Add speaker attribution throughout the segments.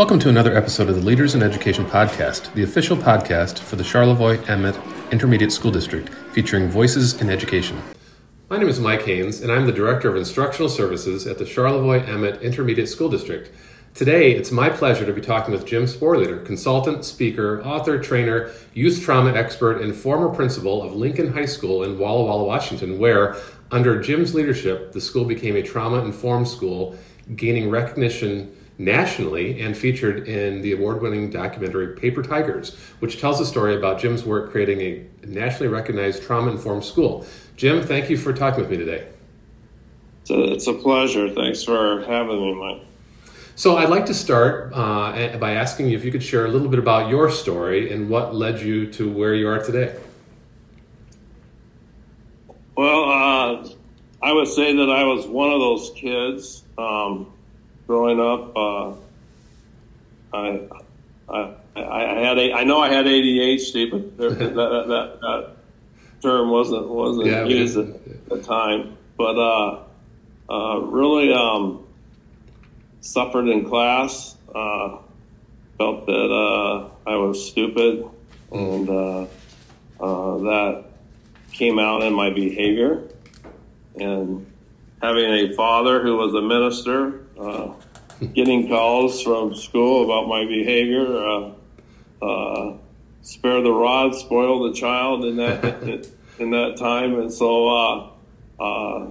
Speaker 1: Welcome to another episode of the Leaders in Education podcast, the official podcast for the Charlevoix Emmet Intermediate School District, featuring voices in education. My name is Mike Haynes, and I'm the Director of Instructional Services at the Charlevoix Emmet Intermediate School District. Today, it's my pleasure to be talking with Jim Sporleder, consultant, speaker, author, trainer, youth trauma expert, and former principal of Lincoln High School in Walla Walla, Washington, where, under Jim's leadership, the school became a trauma informed school, gaining recognition nationally and featured in the award winning documentary Paper Tigers, which tells a story about Jim's work creating a nationally recognized trauma informed school. Jim, thank you for talking with me today.
Speaker 2: It's a, it's a pleasure. Thanks for having me, Mike.
Speaker 1: So, I'd like to start uh, by asking you if you could share a little bit about your story and what led you to where you are today.
Speaker 2: Well, uh, I would say that I was one of those kids. Um, growing up, uh, I, I, I had a, I know I had ADHD, but there, that, that, that, that, term wasn't wasn't yeah, used at the time. But uh, uh, really um, suffered in class. Uh, felt that uh, I was stupid, and uh, that came out in my behavior. And having a father who was a minister uh, getting calls from school about my behavior. Uh, uh, spare the rod, spoil the child in that in that time, and so uh, uh,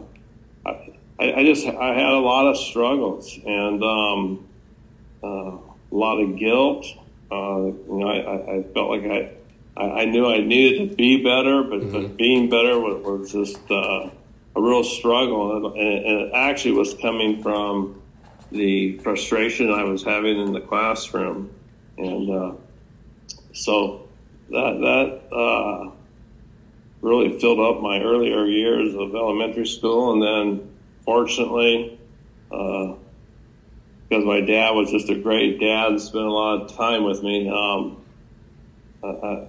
Speaker 2: I, I, just I had a lot of struggles and um, uh, a lot of guilt. you know, I, I felt like I. I knew I needed to be better, but, mm-hmm. but being better was, was just uh, a real struggle, and, and, it actually was coming from the frustration I was having in the classroom, and uh, so that that uh, really filled up my earlier years of elementary school, and then fortunately, uh, because my dad was just a great dad spent a lot of time with me. Um, I,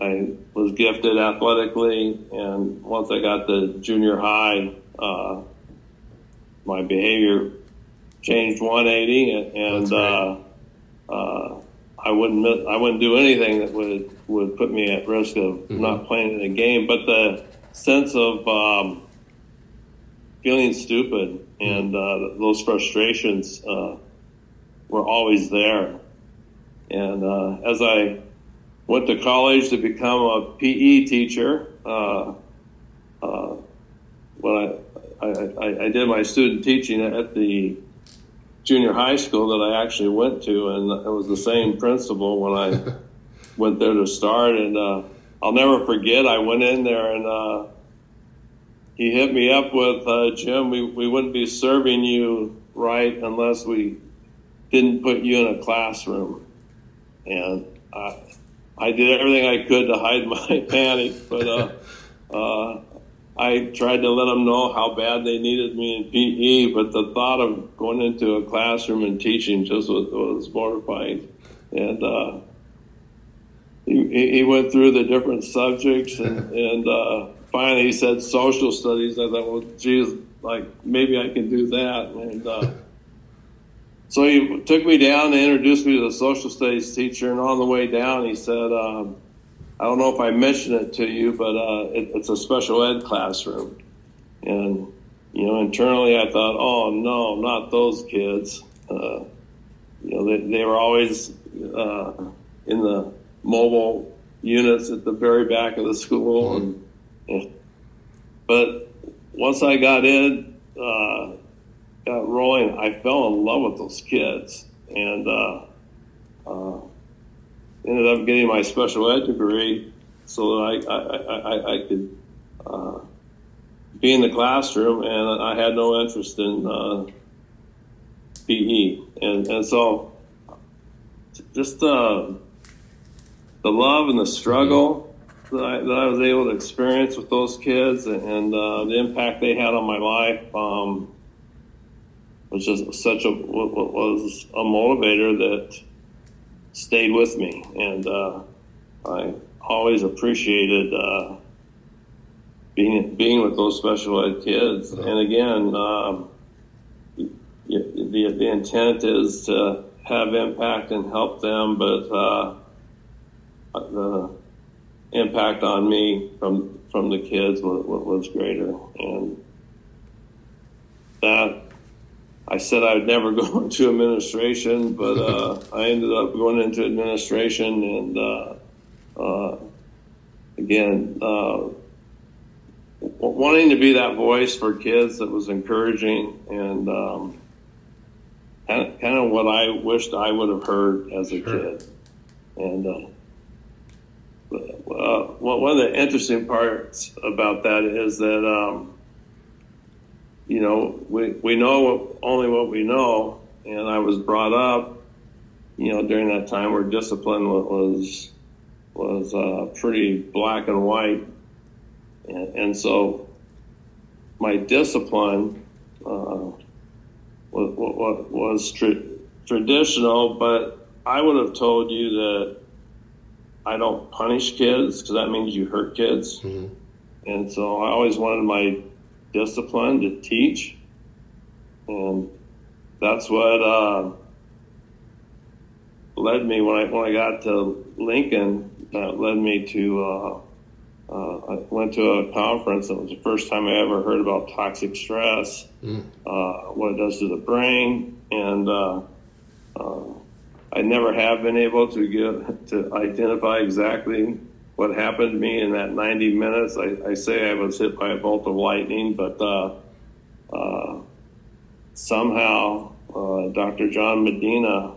Speaker 2: I was gifted athletically, and once I got to junior high, uh, my behavior changed 180, and, and uh, uh, I wouldn't I wouldn't do anything that would would put me at risk of mm-hmm. not playing in the game. But the sense of um, feeling stupid and uh, those frustrations uh, were always there. And uh, as I went to college to become a PE teacher, uh, when I I, I, I, did my student teaching at the junior high school that I actually went to, and it was the same principal when I went there to start. And uh, I'll never forget, I went in there and uh, he hit me up with, uh, Jim, we, we wouldn't be serving you right unless we didn't put you in a classroom. And I, I did everything I could to hide my panic, but uh, uh, I tried to let them know how bad they needed me in PE, but the thought of going into a classroom and teaching just was, was mortifying. And uh, he, he went through the different subjects, and, and uh, finally he said social studies. I thought, well, geez, like maybe I can do that. And uh, so he took me down and introduced me to the social studies teacher. And on the way down, he said, um, I don't know if I mentioned it to you, but uh, it, it's a special ed classroom. And, you know, internally I thought, oh, no, not those kids. Uh, you know, they, they were always uh, in the mobile units at the very back of the school. And, and but once I got in, uh, got rolling, I fell in love with those kids. And, uh, ended up getting my special ed degree so that I, I, I, I could uh, be in the classroom, and I had no interest in uh, PE. And, and so just uh, the love and the struggle that I, that I, was able to experience with those kids and, and uh, the impact they had on my life um, was just such a was a motivator that stayed with me, and uh, I always appreciated uh, being being with those special ed kids. And again, um, the the intent is to have impact and help them, but uh, the impact on me from from the kids was, was greater, and that I said I'd never go into administration, but uh, I ended up going into administration, and uh, uh again, uh, wanting to be that voice for kids that was encouraging and. Um, kind of, kind of what I wished I would have heard as a sure. kid. And uh, uh, well, one of the interesting parts about that is that um, you know we we know only what we know, and I was brought up, you know, during that time where discipline was was uh, pretty black and white, and, and so my discipline. Uh, was, was, was tra- traditional, but I would have told you that I don't punish kids because that means you hurt kids. Mm-hmm. And so I always wanted my discipline to teach. And that's what uh, led me when I, when I got to Lincoln, that led me to uh, uh, I went to a conference. It was the first time I ever heard about toxic stress, mm. uh, what it does to the brain, and uh, uh, I never have been able to get to identify exactly what happened to me in that 90 minutes. I, I say I was hit by a bolt of lightning, but uh, uh, somehow Dr. John Medina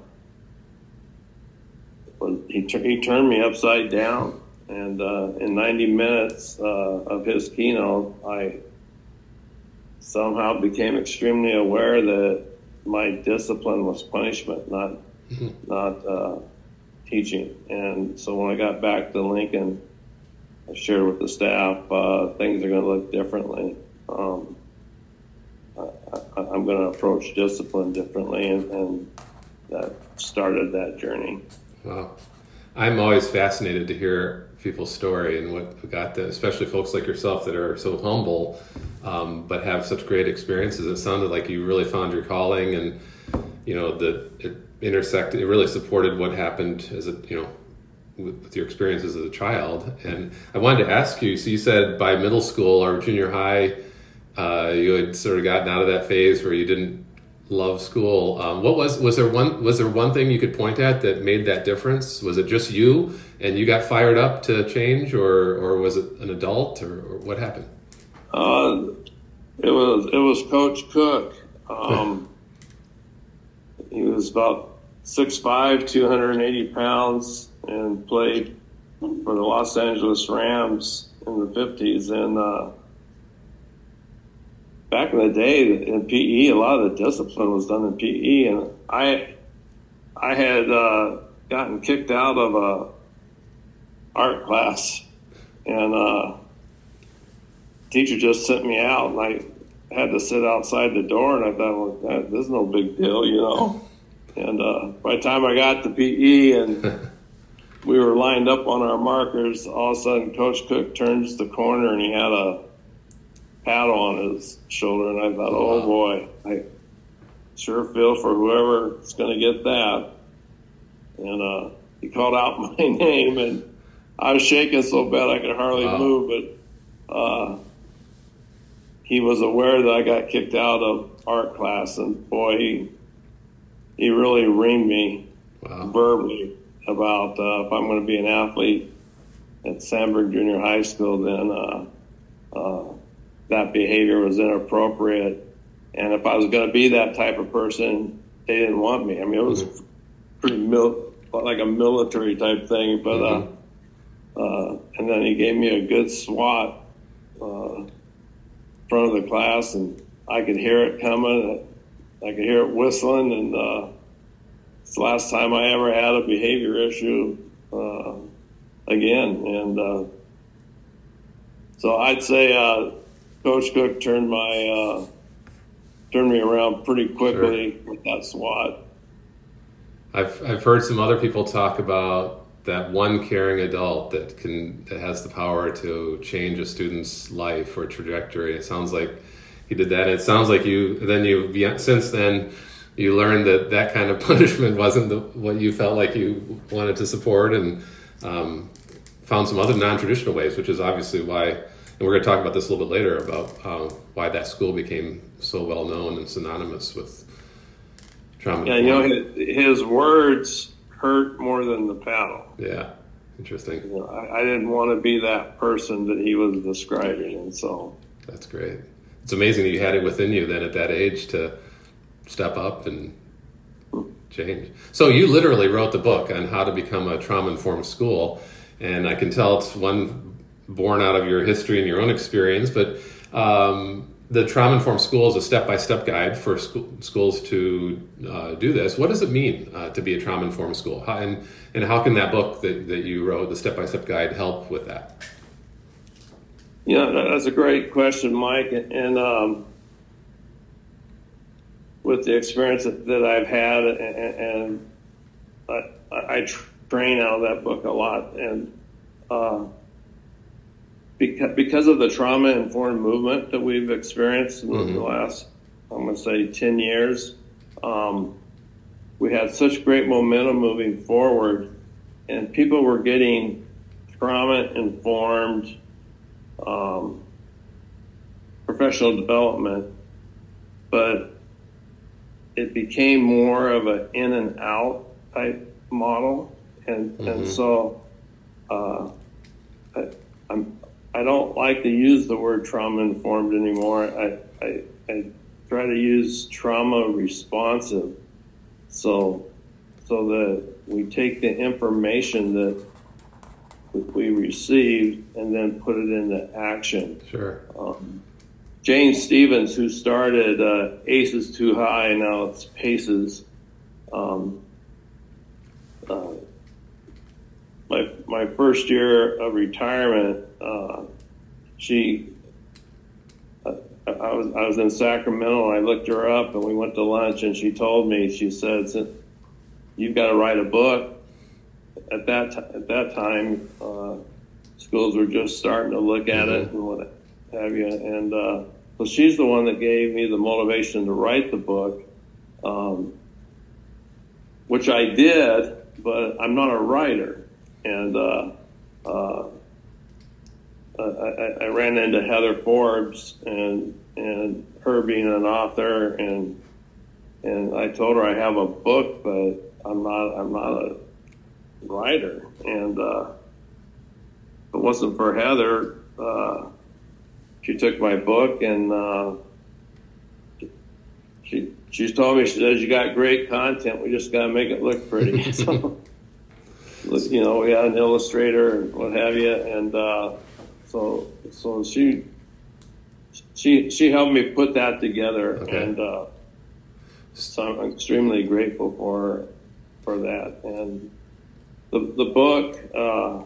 Speaker 2: he, he turned me upside down and uh, in 90 minutes uh, of his keynote, I somehow became extremely aware that my discipline was punishment, not mm-hmm. not uh, teaching. And so when I got back to Lincoln, I shared with the staff uh, things are going to look differently. Um, I, am going to approach discipline differently, and, and that started that journey.
Speaker 1: Wow. I'm always fascinated to hear people's story and what got them, especially folks like yourself that are so humble, um, but have such great experiences. It sounded like you really found your calling, and you know that it intersected. It really supported what happened as a you know with, with your experiences as a child. And I wanted to ask you. So you said by middle school or junior high, uh, you had sort of gotten out of that phase where you didn't love school. Um, what was was there one was there one thing you could point at that made that difference? Was it just you and you got fired up to change, or or was it an adult, or, or what happened?
Speaker 2: Uh, it was it was Coach Cook. Um, he was about 6'5", 280 pounds, and played for the Los Angeles Rams in the fifties, and. Uh, back in the day in PE, a lot of the discipline was done in PE, and I I had uh, gotten kicked out of a art class, and uh, teacher just sent me out, and I had to sit outside the door, and I thought, well, this is no big deal, you know. And uh, by the time I got to PE and we were lined up on our markers, all of a sudden Coach Cook turns the corner and he had a pat on his shoulder, and I thought, oh, boy, I sure feel for whoever's going to get that. And uh, he called out my name, and I was shaking so bad I could hardly wow. move. But uh, he was aware that I got kicked out of art class, and boy, he he really reamed me wow. verbally about uh, if I'm going to be an athlete at Sandburg Junior High School, then uh, uh, that behavior was inappropriate. And if I was going to be that type of person, they didn't want me. I mean, it was mm-hmm. pretty mil- like a military type thing. But uh, mm-hmm. uh, and then he gave me a good swat uh, front of the class, and I could hear it coming. I could hear it whistling, and uh, it's the last time I ever had a behavior issue uh, again. And uh, so I'd say uh, Coach Cook turned my uh, turned me around pretty quickly sure. with that SWAT.
Speaker 1: I've I've heard some other people talk about that one caring adult that can that has the power to change a student's life or trajectory. It sounds like he did that. It sounds like you then you since then you learned that that kind of punishment wasn't the, what you felt like you wanted to support, and um, found some other non-traditional ways, which is obviously why. And we're going to talk about this a little bit later about uh, why that school became so well known and synonymous with trauma.
Speaker 2: Yeah, you know, his, his, words hurt more than the paddle.
Speaker 1: Yeah, interesting.
Speaker 2: You know, I, I didn't want to be that person that he was describing, and so
Speaker 1: that's great. It's amazing that you had it within you then at that age to step up and change. So you literally wrote the book on how to become a trauma informed school, and I can tell it's one born out of your history and your own experience. But um, the trauma informed school is a step by step guide for school, schools to uh, do this. What does it mean uh, to be a trauma informed school, how, and and how can that book that, that you wrote, the step by step guide, help with that?
Speaker 2: Yeah, that's a great question, Mike, and. Um, with the experience that, that I've had, and, and I, I, train out of that book a lot. And uh, because, because of the trauma informed movement that we've experienced in mm-hmm. the last, I'm going to say, 10 years, um, we had such great momentum moving forward, and people were getting trauma informed um, professional development, but it became more of an in and out type model, and mm-hmm. and so uh, I, I'm I don't like to use the word trauma informed anymore. I, I, I try to use trauma responsive, so so that we take the information that we received and then put it into action.
Speaker 1: Sure.
Speaker 2: Um, Jane Stevens, who started uh, Aces Too High, now it's Paces. Um, uh, my my first year of retirement, uh, she. Uh, I was I was in Sacramento. I looked her up, and we went to lunch. And she told me, she said, "You've got to write a book." At that t- at that time, uh, schools were just starting to look at it and what have you. And uh, so she's the one that gave me the motivation to write the book, um, which I did, but I'm not a writer. And uh, uh, I, I, ran into Heather Forbes and and her being an author and and I told her I have a book, but I'm not I'm not a writer. And uh, if it wasn't for Heather, uh, she took my book and uh, she she's told me she says you got great content. We just got to make it look pretty. so, you know, we had an illustrator and what have you, and uh, so so she she she helped me put that together, okay. and uh, so I'm extremely grateful for for that. And the the book uh,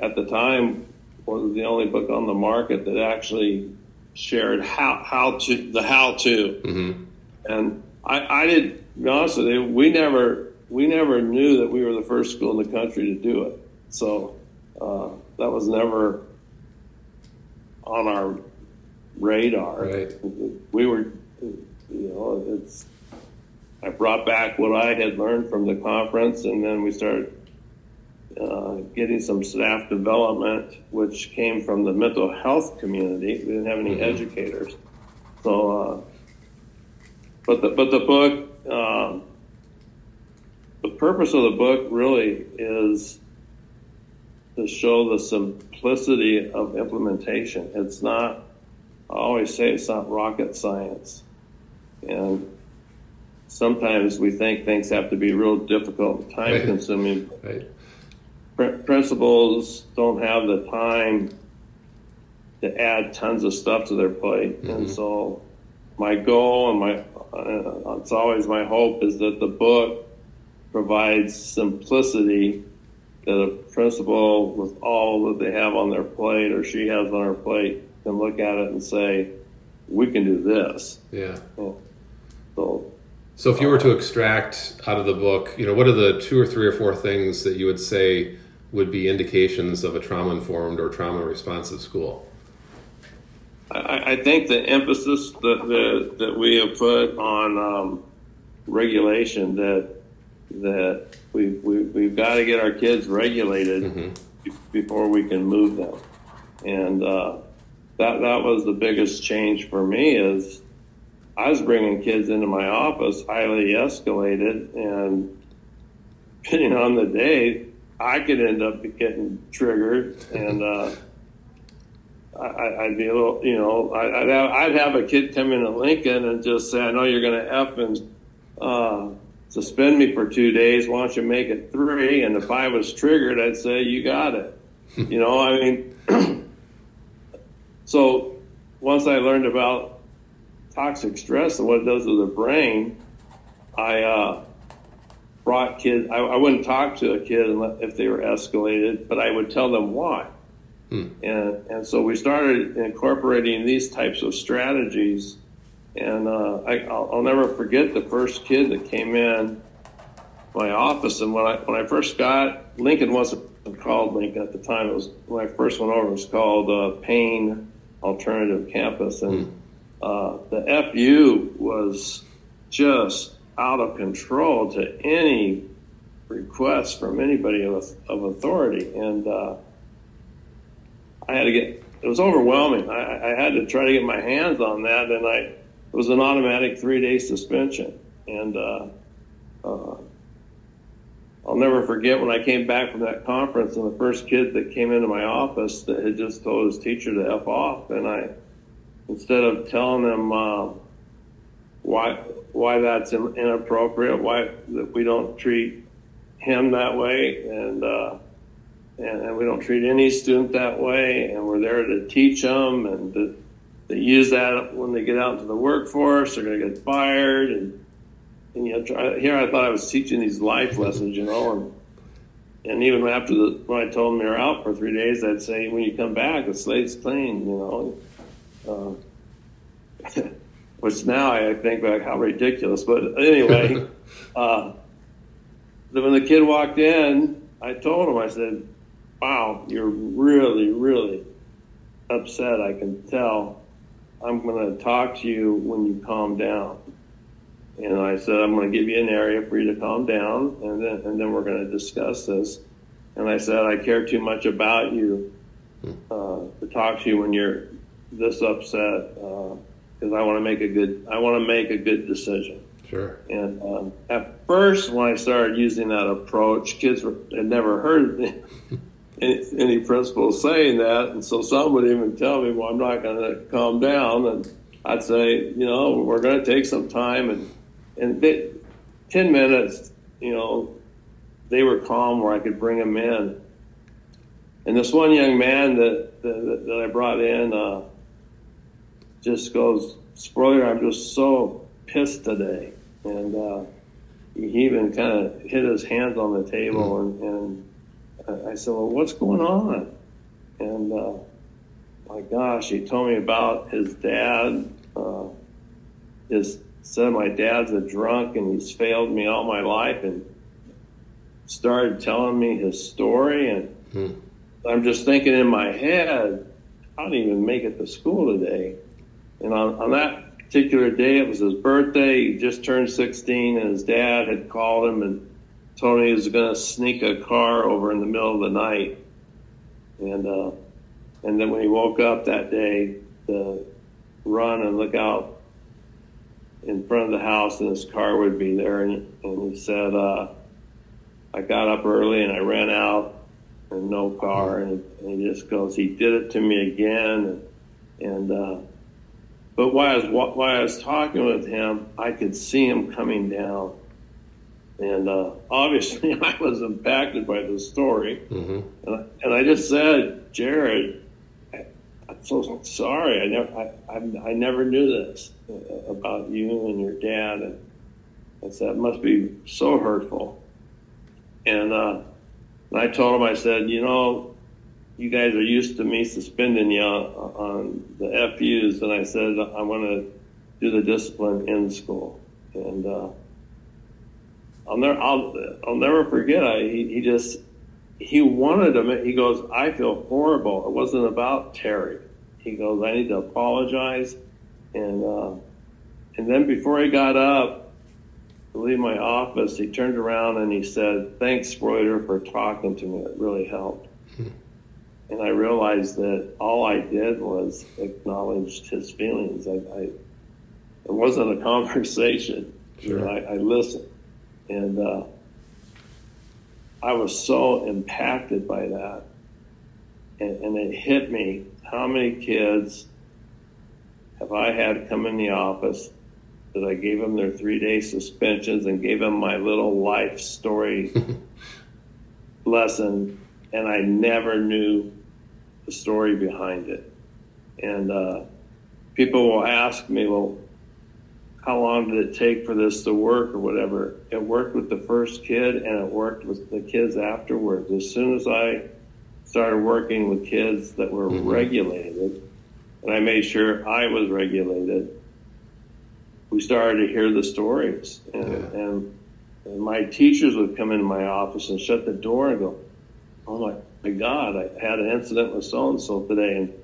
Speaker 2: at the time was the only book on the market that actually shared how how to the how to. Mm-hmm. And I, I did be honest with you, we never we never knew that we were the first school in the country to do it. So uh, that was never on our radar.
Speaker 1: Right.
Speaker 2: We were, you know, it's. I brought back what I had learned from the conference, and then we started uh, getting some staff development, which came from the mental health community. We didn't have any mm-hmm. educators, so. Uh, but the but the book, uh, the purpose of the book really is to show the simplicity of implementation. It's not. I always say it's not rocket science, and sometimes we think things have to be real difficult, time right. consuming.
Speaker 1: Right
Speaker 2: principals don't have the time to add tons of stuff to their plate, mm-hmm. and so my goal and my uh, it's always my hope is that the book provides simplicity that a principal with all that they have on their plate or she has on her plate can look at it and say, "We can do this."
Speaker 1: Yeah.
Speaker 2: So
Speaker 1: so if you were to extract out of the book, you know, what are the two or three or four things that you would say would be indications of a trauma informed or trauma responsive school?
Speaker 2: I, I, think the emphasis that, that, that we have put on um, regulation that that we, we we've got to get our kids regulated mm-hmm. before we can move them, and uh, that that was the biggest change for me is I was bringing kids into my office highly escalated, and depending on the day, I could end up getting triggered, and uh, I, would be a little, you know, I'd have, I'd have a kid come in at Lincoln and just say, "I know you're going to f and uh, suspend me for two days. Why don't you make it three? And if I was triggered, I'd say, "You got it." you know, I mean, so once I learned about toxic stress and what it does to the brain, I uh, brought kids. I, I, wouldn't talk to a kid if they were escalated, but I would tell them why. Hmm. And and so we started incorporating these types of strategies. And uh, I, will never forget the first kid that came in my office. And when I when I first got Lincoln wasn't called Lincoln at the time. It was when I first went over. It was called uh, Payne Alternative Campus, and hmm. uh, the FU was just out of control to any request from anybody of, of authority. And uh, I had to get, it was overwhelming. I, I, had to try to get my hands on that, and I, it was an automatic three day suspension. And uh, uh, I'll never forget when I came back from that conference and the first kid that came into my office that had just told his teacher to F off. And I, instead of telling them, uh, why why that's inappropriate, why that we don't treat him that way, and, uh, and and we don't treat any student that way, and we're there to teach them, and to, they use that when they get out into the workforce, they're going to get fired, and, and you know, here I thought I was teaching these life lessons, you know, and and even after the when I told them they're out for three days, I'd say when you come back, the slate's clean, you know. Uh, which now I think back how ridiculous. But anyway, uh, when the kid walked in, I told him, I said, "Wow, you're really, really upset. I can tell. I'm going to talk to you when you calm down." And I said, "I'm going to give you an area for you to calm down, and then and then we're going to discuss this." And I said, "I care too much about you uh, to talk to you when you're this upset." Uh, because I want to make a good I want to make a good decision.
Speaker 1: Sure.
Speaker 2: And um, at first, when I started using that approach, kids were, had never heard any, any principals saying that, and so some would even tell me, "Well, I'm not going to calm down," and I'd say, "You know, we're going to take some time," and and they, ten minutes, you know, they were calm where I could bring them in. And this one young man that that, that I brought in. Uh, just goes, Sporleder, I'm just so pissed today. And uh, he even kind of hit his hands on the table, mm. and, and I said, Well, what's going on? And uh, my gosh, he told me about his dad. Uh, his said my dad's a drunk and he's failed me all my life, and started telling me his story. And mm. I'm just thinking in my head, I don't even make it to school today. And on, on that particular day, it was his birthday. He just turned 16, and his dad had called him and told him he was going to sneak a car over in the middle of the night. And uh, and then when he woke up that day, to run and look out in front of the house, and his car would be there. And, and he said, uh, "I got up early and I ran out, and no car." And, and he just goes, "He did it to me again." And, and uh, but while I was while I was talking with him, I could see him coming down, and uh, obviously I was impacted by the story. Mm-hmm. And, I, and I just said, Jared, I, am so sorry. I never I, I, I, never knew this uh, about you and your dad, and I said it must be so hurtful. And, uh, and I told him, I said, you know, you guys are used to me suspending you on, the FUs, and I said I want to do the discipline in school, and uh, I'll never I'll, I'll never forget. I he, he just he wanted to. He goes, I feel horrible. It wasn't about Terry. He goes, I need to apologize, and uh, and then before he got up, to leave my office, he turned around and he said, "Thanks, Reuter, for talking to me. It really helped." And I realized that all I did was acknowledged his feelings. I, I it wasn't a conversation. Sure. I, I, listened, and uh, I was so impacted by that, and, and it hit me. How many kids have I had come in the office that I gave them their three day suspensions and gave them my little life story lesson, and I never knew the story behind it. And uh, people will ask me, well, how long did it take for this to work or whatever? It worked with the first kid and it worked with the kids afterwards. As soon as I started working with kids that were mm-hmm. regulated, and I made sure I was regulated, we started to hear the stories. And, yeah. and, and my teachers would come into my office and shut the door and go, Oh my, my God, I had an incident with so and so today. And,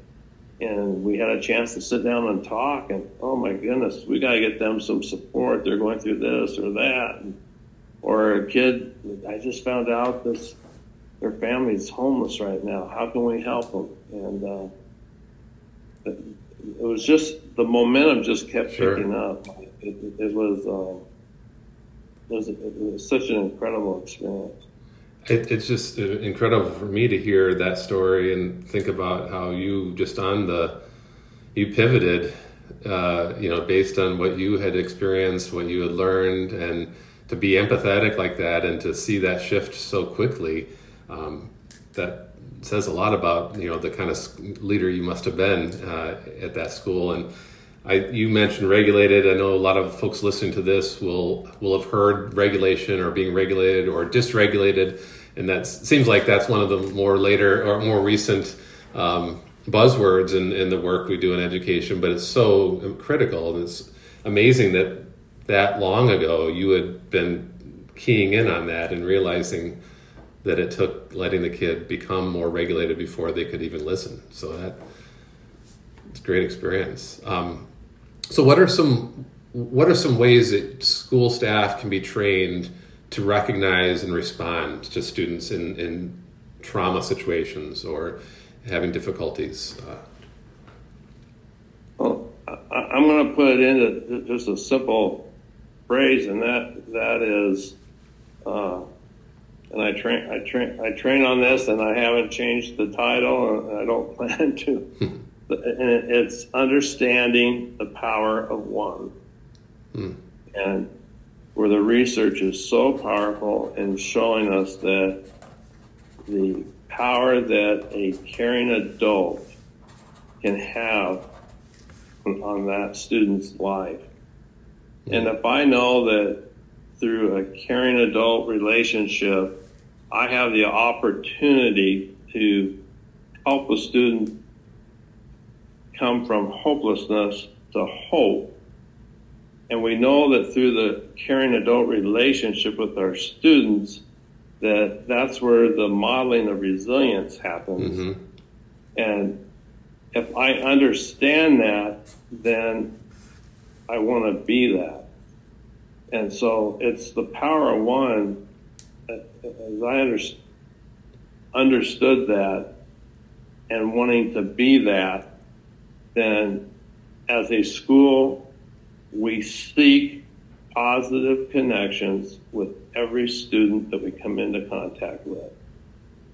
Speaker 2: and we had a chance to sit down and talk. And oh my goodness, we got to get them some support. They're going through this or that. And, or a kid, I just found out this, their family's homeless right now. How can we help them? And, uh, it was just the momentum just kept sure. picking up. It, it was um, it was, it was such an incredible experience.
Speaker 1: It, it's just uh, incredible for me to hear that story and think about how you just on the you pivoted, uh, you know, based on what you had experienced, what you had learned, and to be empathetic like that and to see that shift so quickly. Um, that says a lot about you know the kind of leader you must have been uh, at that school. And I, you mentioned regulated. I know a lot of folks listening to this will will have heard regulation or being regulated or dysregulated, and that seems like that's one of the more later or more recent. Um, buzzwords in, in the work we do in education, but it's so critical. And it's amazing that that long ago you had been keying in on that and realizing that it took letting the kid become more regulated before they could even listen. So that it's a great experience. Um, so what are some what are some ways that school staff can be trained to recognize and respond to students in, in trauma situations or having difficulties? Uh,
Speaker 2: well, I, am going to put it into just a simple phrase, and that that is uh, and I train, I train, I train on this, and I haven't changed the title, and I don't plan to. And it's understanding the power of one, hmm. and where the research is so powerful in showing us that the power that a caring adult can have on that student's life. And if I know that through a caring adult relationship, I have the opportunity to help a student come from hopelessness to hope. And we know that through the caring adult relationship with our students, that that's where the modeling of resilience happens. Mm-hmm. And if I understand that, then I want to be that. And so it's the power of one. As I under, understood that and wanting to be that, then as a school, we seek positive connections with every student that we come into contact with.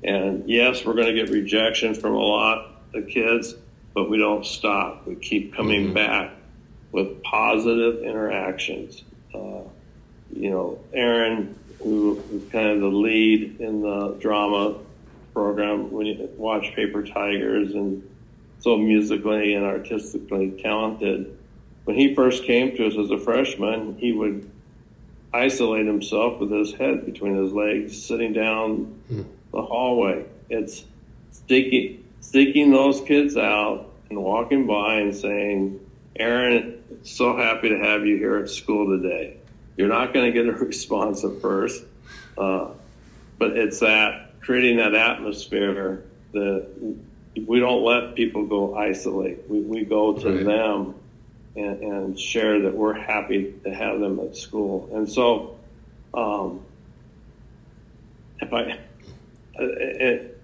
Speaker 2: And yes, we're going to get rejection from a lot of kids, but we don't stop. We keep coming mm-hmm. back with positive interactions uh, you know, Aaron, who is kind of the lead in the drama program when you watch Paper Tigers and so musically and artistically talented. When he first came to us as a freshman, he would isolate himself with his head between his legs, sitting down mm. the hallway. It's seeking, seeking those kids out and walking by and saying, Aaron, so happy to have you here at school today. You're not going to get a response at first, uh, but it's that creating that atmosphere that we don't let people go isolate. We, we go to right. them and, and share that we're happy to have them at school. And so, um, if I, it,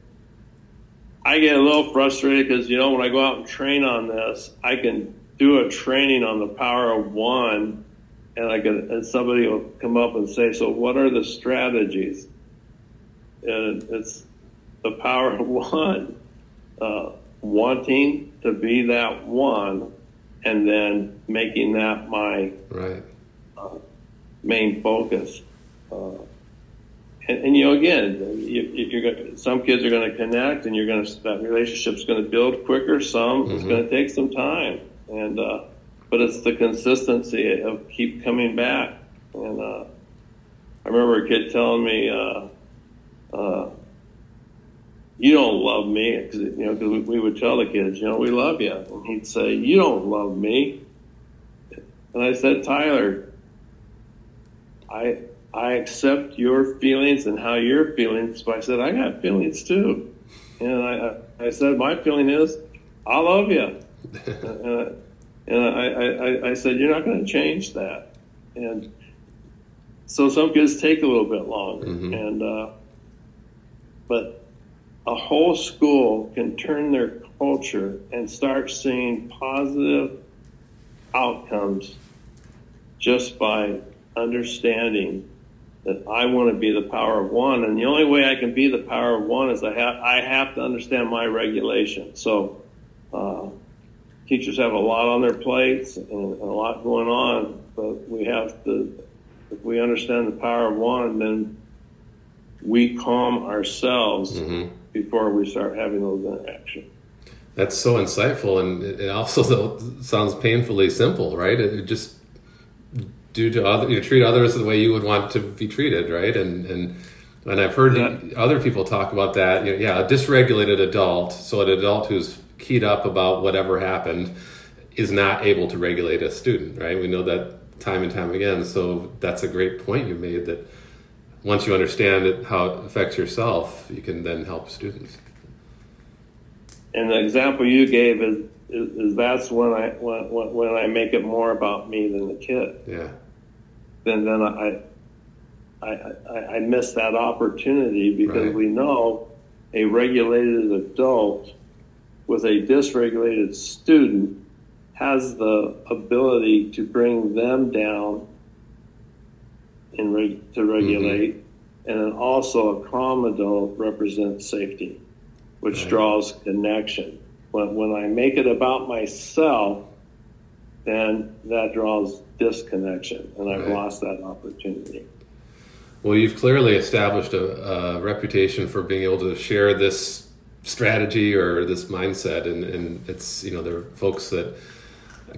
Speaker 2: I get a little frustrated because you know when I go out and train on this, I can do a training on the power of one, and I can and somebody will come up and say, "So what are the strategies?" And it's the power of one, uh, wanting to be that one, and then making that my
Speaker 1: right.
Speaker 2: uh, main focus. Uh, and, and, you know, again, you, going some kids are going to connect, and you're going to that relationship's going to build quicker. Some mm-hmm. it's going to take some time, and uh, but it's the consistency of keep coming back. And uh, I remember a kid telling me, uh, uh, "You don't love me," cause, you know, because we would tell the kids, "You know, we love you," and he'd say, "You don't love me," and I said, "Tyler." I I accept your feelings and how you're feeling. So I said, I got feelings too. And I, I said, my feeling is, I love you. and, and I, I, I said, you're not going to change that. And so some kids take a little bit longer. Mm-hmm. And, uh, but a whole school can turn their culture and start seeing positive outcomes just by understanding that I want to be the power of one, and the only way I can be the power of one is I have I have to understand my regulation. So, uh, teachers have a lot on their plates and, a lot going on, but we have to. If we understand the power of one, then we calm ourselves mm-hmm. Before we start having those interactions.
Speaker 1: That's so insightful, and it also sounds painfully simple, right? It just do to other you treat others the way you would want to be treated, right? And and and I've heard yeah. other people talk about that. You know, yeah, a dysregulated adult, so an adult who's keyed up about whatever happened, is not able to regulate a student, right? We know that time and time again. So that's a great point you made that once you understand it, how it affects yourself, you can then help students.
Speaker 2: And the example you gave is is, is that's when I when, when I make it more about me than the kid.
Speaker 1: Yeah.
Speaker 2: Then then I I I, I miss that opportunity because right. we know a regulated adult with a dysregulated student has the ability to bring them down in reg- to regulate, mm-hmm. and then also a calm adult represents safety, which right. draws connection. But when I make it about myself, then that draws disconnection, and I've right. lost that opportunity.
Speaker 1: Well, you've clearly established a, a, reputation for being able to share this strategy or this mindset, and, and it's you know there are folks that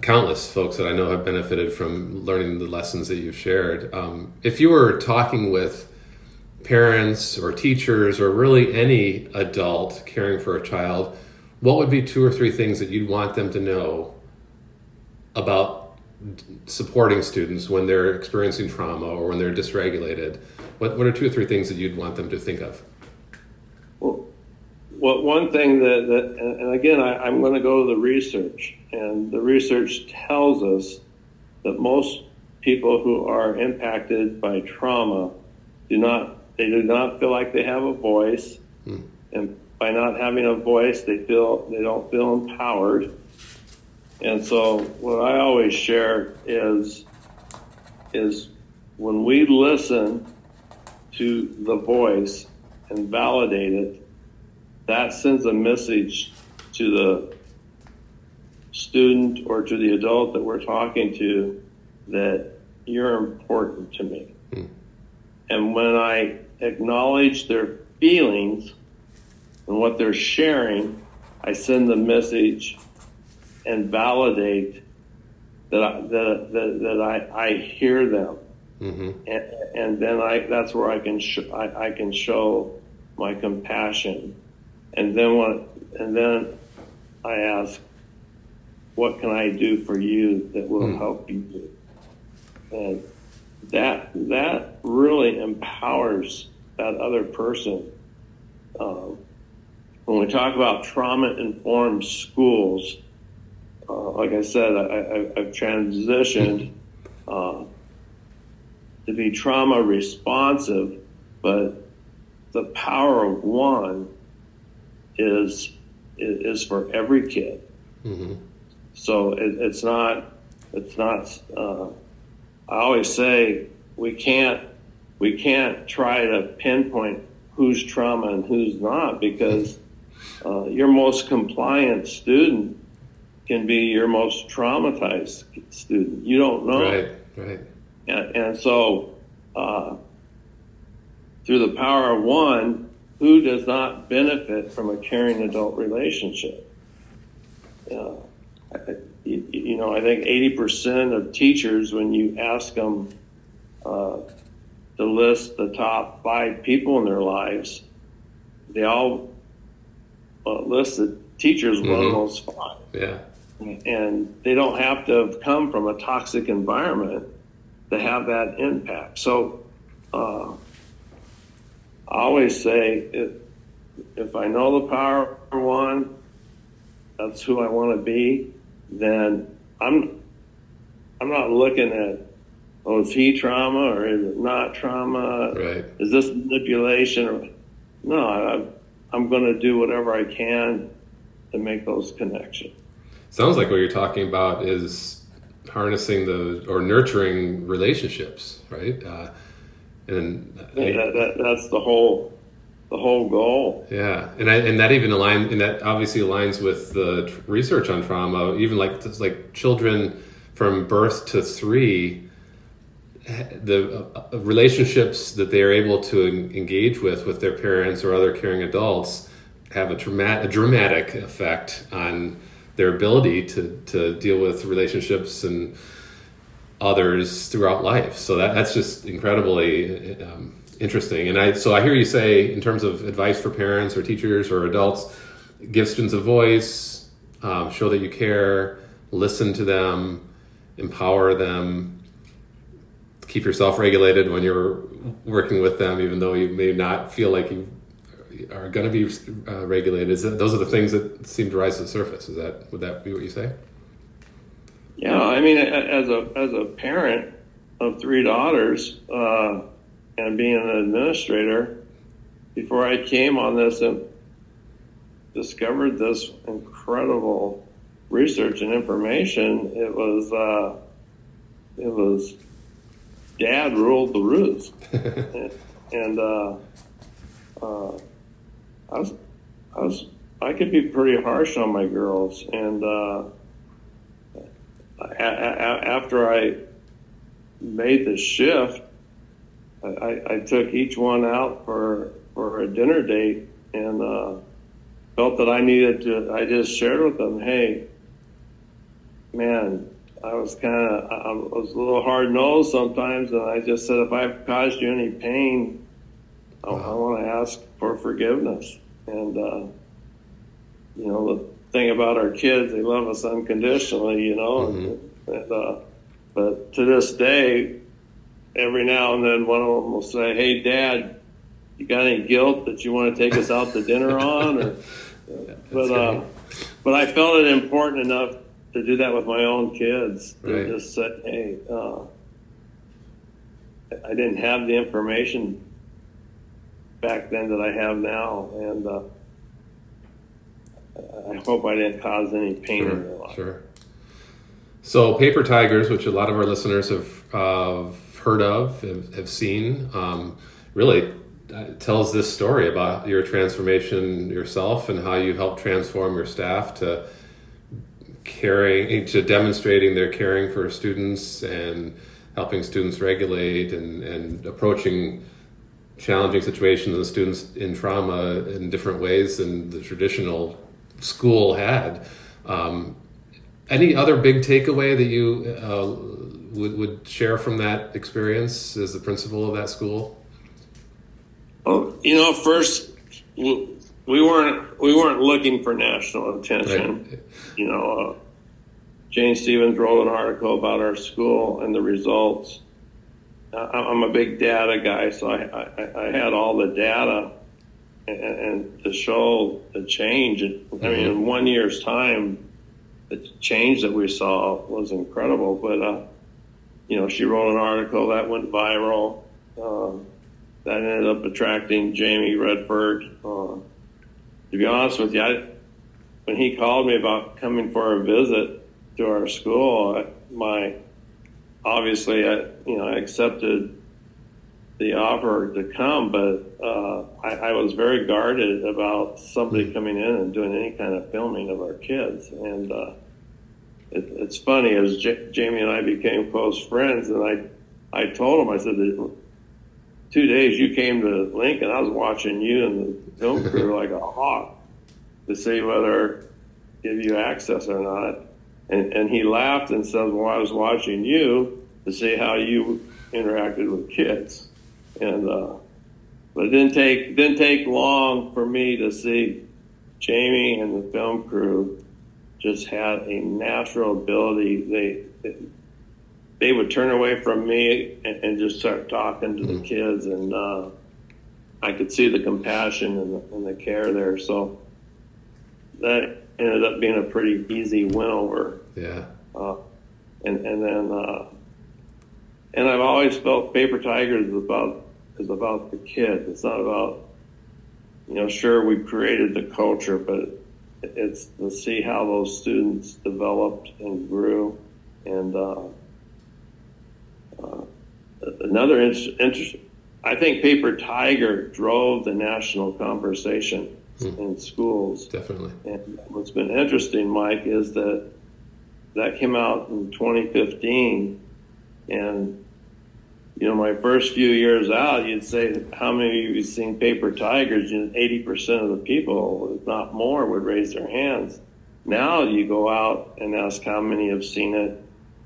Speaker 1: countless folks that I know have benefited from learning the lessons that you've shared. Um, if you were talking with parents or teachers or really any adult caring for a child what would be two or three things that you'd want them to know about supporting students when they're experiencing trauma or when they're dysregulated? What, what are two or three things that you'd want them to think of?
Speaker 2: Well, well one thing that, that and again, I, I'm going to go to the research, and the research tells us that most people who are impacted by trauma do not they do not feel like they have a voice hmm. and by not having a voice, they feel they don't feel empowered. And so, what I always share is is when we listen to the voice and validate it, that sends a message to the student or to the adult that we're talking to that you're important to me. Mm. And when I acknowledge their feelings, and what they're sharing, I send the message and validate that I, that, that, that I, I hear them. Mm-hmm. And, and, then I, that's where I can, sh- I, I can show my compassion. And then what, and then I ask, what can I do for you that will mm. help you? And that, that really empowers that other person. Um, when we talk about trauma informed schools, uh, like I said, I, have transitioned uh, to be trauma responsive, but the power of one is is for every kid. Mm-hmm. So it, it's not it's not. Uh, I always say we can't we can't try to pinpoint who's trauma and who's not because uh, your most compliant student can be your most traumatized student. You don't know.
Speaker 1: Right, right.
Speaker 2: And, and so, uh, through the power of one, who does not benefit from a caring adult relationship? Uh, you, you, know, I think 80% of teachers, when you ask them uh, to list the top five people in their lives, they all uh, the teachers mm-hmm. one of those five.
Speaker 1: Yeah.
Speaker 2: And they don't have to have come from a toxic environment to have that impact. So uh, I always say if, if I know the power one, that's who I want to be, then I'm I'm not looking at oh is he trauma or is it not trauma?
Speaker 1: Right.
Speaker 2: Is this manipulation or no? I, I'm going to do whatever I can to make those connections.
Speaker 1: Sounds like what you're talking about is harnessing the or nurturing relationships, right? Uh, and
Speaker 2: yeah, that, that, that's the whole the whole goal.
Speaker 1: Yeah, and I, and that even aligns, and that obviously aligns with the research on trauma. Even like like children from birth to three, the uh, relationships that they are able to engage with with their parents or other caring adults have a dramatic a dramatic effect on their ability to to deal with relationships and others throughout life. So that that's just incredibly um, interesting. And I so I hear you say in terms of advice for parents or teachers or adults, give students a voice, um, show that you care, listen to them, empower them. Keep yourself regulated when you're working with them, even though you may not feel like you are going to be uh, regulated. Those are the things that seem to rise to the surface. Is that would that be what you say?
Speaker 2: Yeah, I mean, as a as a parent of three daughters uh, and being an administrator, before I came on this and discovered this incredible research and information, it was uh, it was dad ruled the roost, and, and uh, uh, I was I was I could be pretty harsh on my girls, and uh, a- a- after I made the shift, I, I, took each one out for for a dinner date, and uh, felt that I needed to. I just shared with them, "Hey, man, I was kind of I was a little hard nosed sometimes, and I just said, if I've caused you any pain, I, I want to ask for forgiveness." And uh, you know, the thing about our kids, they love us unconditionally, you know. Mm-hmm. And, uh, but to this day, every now and then, one of them will say, "Hey, Dad, you got any guilt that you want to take us out to dinner on?" Or, but uh, but I felt it important enough to do that with my own kids. To right. just say, "Hey, uh, I didn't have the information back then that I have now, and uh, I hope I didn't cause any pain
Speaker 1: sure,
Speaker 2: in their life.
Speaker 1: Sure. So, Paper Tigers, which a lot of our listeners have uh, heard of, have, have seen, um, really uh, tells this story about your transformation yourself and how you helped transform your staff to caring, to demonstrating their caring for students and helping students regulate and, and approaching challenging situations and students in trauma in different ways than the traditional school had. Um, any other big takeaway that you uh, would, would share from that experience as the principal of that school?
Speaker 2: Oh, you know, first we weren't we weren't looking for national attention. Right. You know, uh, Jane Stevens wrote an article about our school and the results. I'm a big data guy, so I, I, I had all the data and, to show the change. I mean, in one year's time, the change that we saw was incredible. But uh, you know, she wrote an article that went viral. Uh, that ended up attracting Jamie Redford. Uh, to be honest with you, I, when he called me about coming for a visit to our school, I, my obviously, I you know I accepted the offer to come, but uh, I, I, was very guarded about somebody hmm. coming in and doing any kind of filming of our kids. And uh, it, it's funny as J- Jamie and I became close friends, and I I told him I said two days you came to Lincoln, I was watching you and the film crew like a hawk to see whether give you access or not. And, and he laughed and said, "Well, I was watching you to see how you interacted with kids." And uh, but it didn't take didn't take long for me to see Jamie and the film crew just had a natural ability. They they would turn away from me and, and just start talking to mm-hmm. the kids, and uh, I could see the compassion and the, and the care there. So that ended up being a pretty easy win over.
Speaker 1: Yeah.
Speaker 2: Uh, and and then uh, and I've always felt Paper Tigers is about is about the kids. It's not about you know. Sure, we've created the culture, but it's to see how those students developed and grew. And uh, uh, another interest, I think Paper Tiger drove the national conversation hmm. in schools.
Speaker 1: Definitely.
Speaker 2: And what's been interesting, Mike, is that that came out in 2015, and you know, my first few years out, you'd say, how many of you seen Paper Tigers? And 80% of the people, if not more, would raise their hands. Now you go out and ask how many have seen it,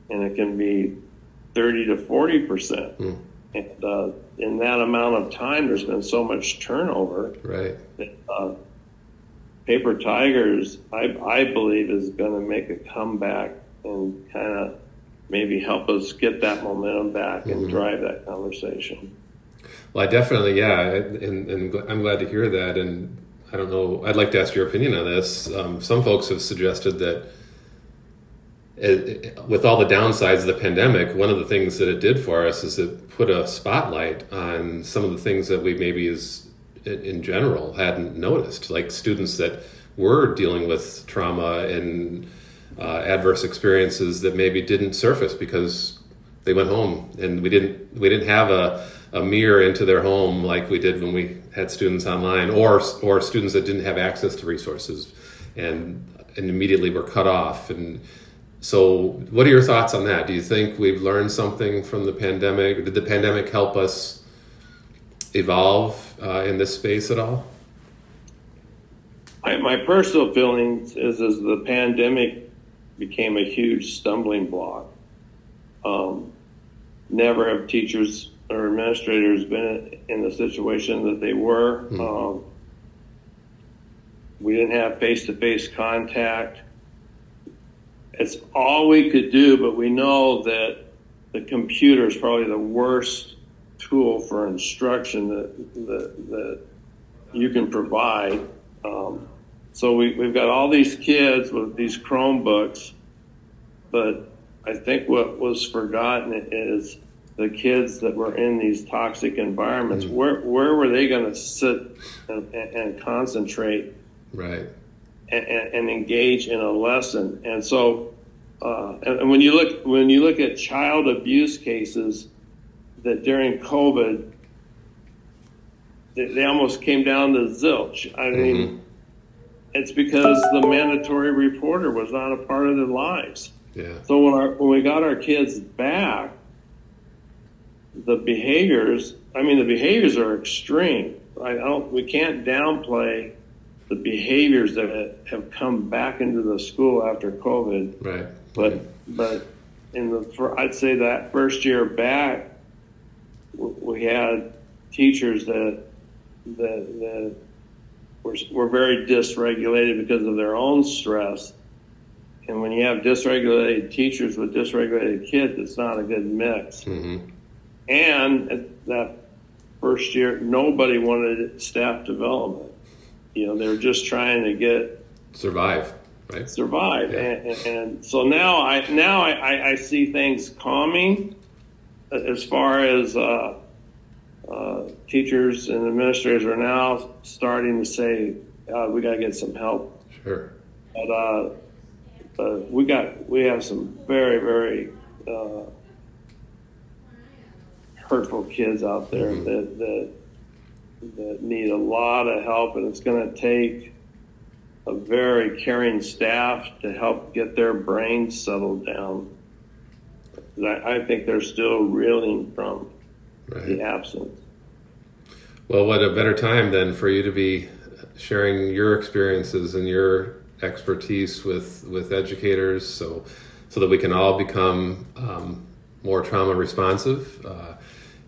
Speaker 2: and it can be 30 to 40%. Mm. And uh, in that amount of time, there's been so much turnover.
Speaker 1: Right.
Speaker 2: That, uh, Paper Tigers, I, I believe, is going to make a comeback and kind of maybe help us get that momentum back and mm-hmm. drive that conversation.
Speaker 1: Well, I definitely, yeah, and, and, I'm glad to hear that. And I don't know, I'd like to ask your opinion on this. Um, some folks have suggested that it, with all the downsides of the pandemic, one of the things that it did for us is it put a spotlight on some of the things that we maybe as in general hadn't noticed, like students that were dealing with trauma and uh, adverse experiences that maybe didn't surface because they went home. And we didn't we didn't have a, a mirror into their home like we did when we had students online or or students that didn't have access to resources and and immediately were cut off. And so what are your thoughts on that? Do you think we've learned something from the pandemic? Did the pandemic help us evolve uh, in this space at all?
Speaker 2: My, my personal feelings is as the pandemic became a huge stumbling block. Um, never have teachers or administrators been in the situation that they were. Mm-hmm. Um, we didn't have face to face contact. It's all we could do, but we know that the computer is probably the worst tool for instruction that, that, that you can provide. Um, so we, we've got all these kids with these Chromebooks, but I think what was forgotten is the kids that were in these toxic environments. Mm-hmm. Where where were they going to sit and, and, concentrate,
Speaker 1: right,
Speaker 2: and, and, engage in a lesson? And so, uh, and, and when you look when you look at child abuse cases, that during COVID, they, they almost came down to zilch. I mean. It's because the mandatory reporter was not a part of their lives.
Speaker 1: Yeah.
Speaker 2: So when our when we got our kids back, the behaviors. I mean, the behaviors are extreme. I don't. We can't downplay the behaviors that have come back into the school after COVID.
Speaker 1: Right.
Speaker 2: But but in the for, I'd say that first year back, we had teachers that that that were, were very dysregulated because of their own stress. And when you have dysregulated teachers with dysregulated kids, it's not a good mix. Mm-hmm. And that first year, nobody wanted staff development. You know, they were just trying to get
Speaker 1: survive.
Speaker 2: right. survive. Yeah. And, and, and, so now I now I, I, see things calming as far as uh, uh, teachers and administrators are now starting to say uh, we got to get some help.
Speaker 1: Sure.
Speaker 2: But uh, we got we have some very very uh, hurtful kids out there mm-hmm. that, that that need a lot of help, and it's going to take a very caring staff to help get their brains settled down. I, I think they're still reeling from right. the absence.
Speaker 1: Well, what a better time then for you to be sharing your experiences and your expertise with with educators, so so that we can all become um, more trauma responsive uh,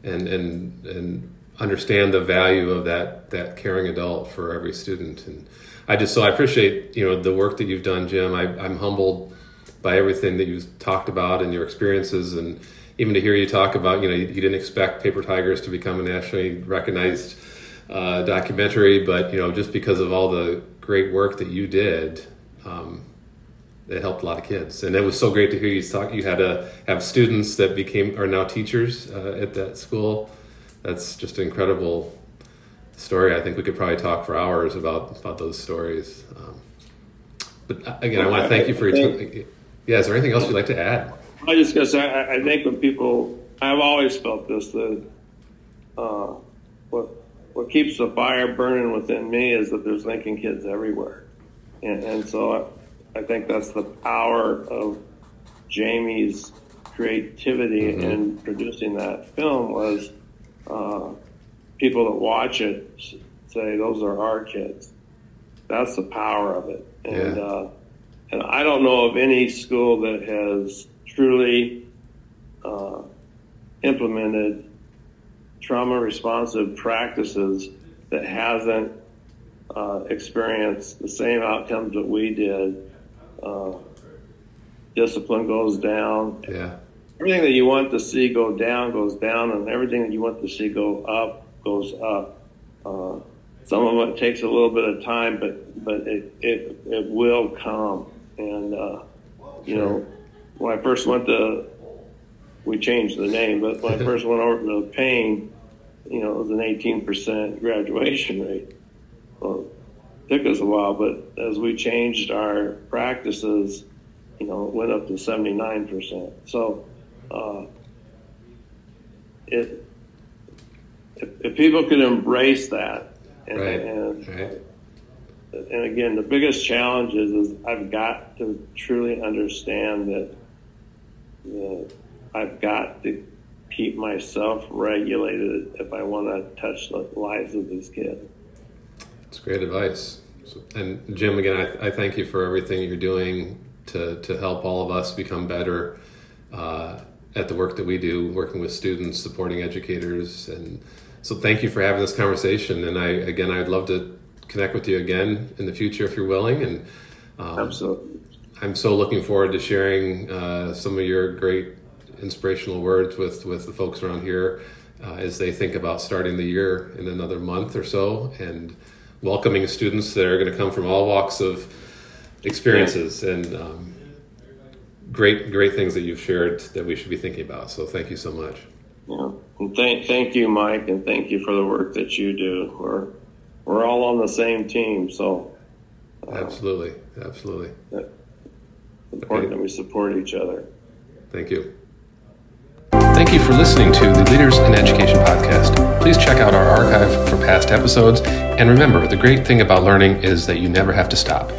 Speaker 1: and and and understand the value of that that caring adult for every student. And I just so I appreciate you know the work that you've done, Jim. I, I'm humbled by everything that you've talked about and your experiences and even to hear you talk about you know you, you didn't expect paper tigers to become a nationally recognized uh, documentary but you know just because of all the great work that you did um, it helped a lot of kids and it was so great to hear you talk you had to have students that became are now teachers uh, at that school that's just an incredible story. I think we could probably talk for hours about about those stories. Um, but uh, again, I want to thank you for your time. Yeah, is there anything else you'd like to add?
Speaker 2: I just guess I, I think when people, I've always felt this that uh, what what keeps the fire burning within me is that there's Lincoln kids everywhere, and, and so I, I think that's the power of Jamie's creativity mm-hmm. in producing that film was uh, people that watch it say those are our kids. That's the power of it. And yeah. uh, and I don't know of any school that has truly uh, implemented trauma responsive practices that hasn't uh, experienced the same outcomes that we did. Uh, discipline goes down.
Speaker 1: Yeah
Speaker 2: everything that you want to see go down goes down, and everything that you want to see go up goes up. Uh, some of it takes a little bit of time, but but it it, it will come. And uh, you know, when I first went to, we changed the name, but when I first went over to Payne, you know, it was an 18% graduation rate. Well, it took us a while, but as we changed our practices, you know, it went up to 79%. So uh, if, if, if people could embrace that, and, right. and, right. and again, the biggest challenge is, is I've got to truly understand that, that I've got to keep myself regulated if I want to touch the lives of these kids.
Speaker 1: It's great advice. And Jim, again, I, I, thank you for everything you're doing to, to help all of us become better. Uh, at the work that we do, working with students, supporting educators, and so thank you for having this conversation. And I again, I'd love to connect with you again in the future if you're willing. And
Speaker 2: um, absolutely,
Speaker 1: I'm so looking forward to sharing uh, some of your great inspirational words with with the folks around here uh, as they think about starting the year in another month or so and welcoming students that are going to come from all walks of experiences yeah. and um, great great things that you've shared that we should be thinking about. So thank you so much.
Speaker 2: Yeah, and thank thank you, Mike, and thank you for the work that you do. We're we're all on the same team, so
Speaker 1: uh, absolutely, absolutely.
Speaker 2: Important okay. that we support each other.
Speaker 1: Thank you. Thank you for listening to the Leaders in Education podcast. Please check out our archive for past episodes. And remember, the great thing about learning is that you never have to stop.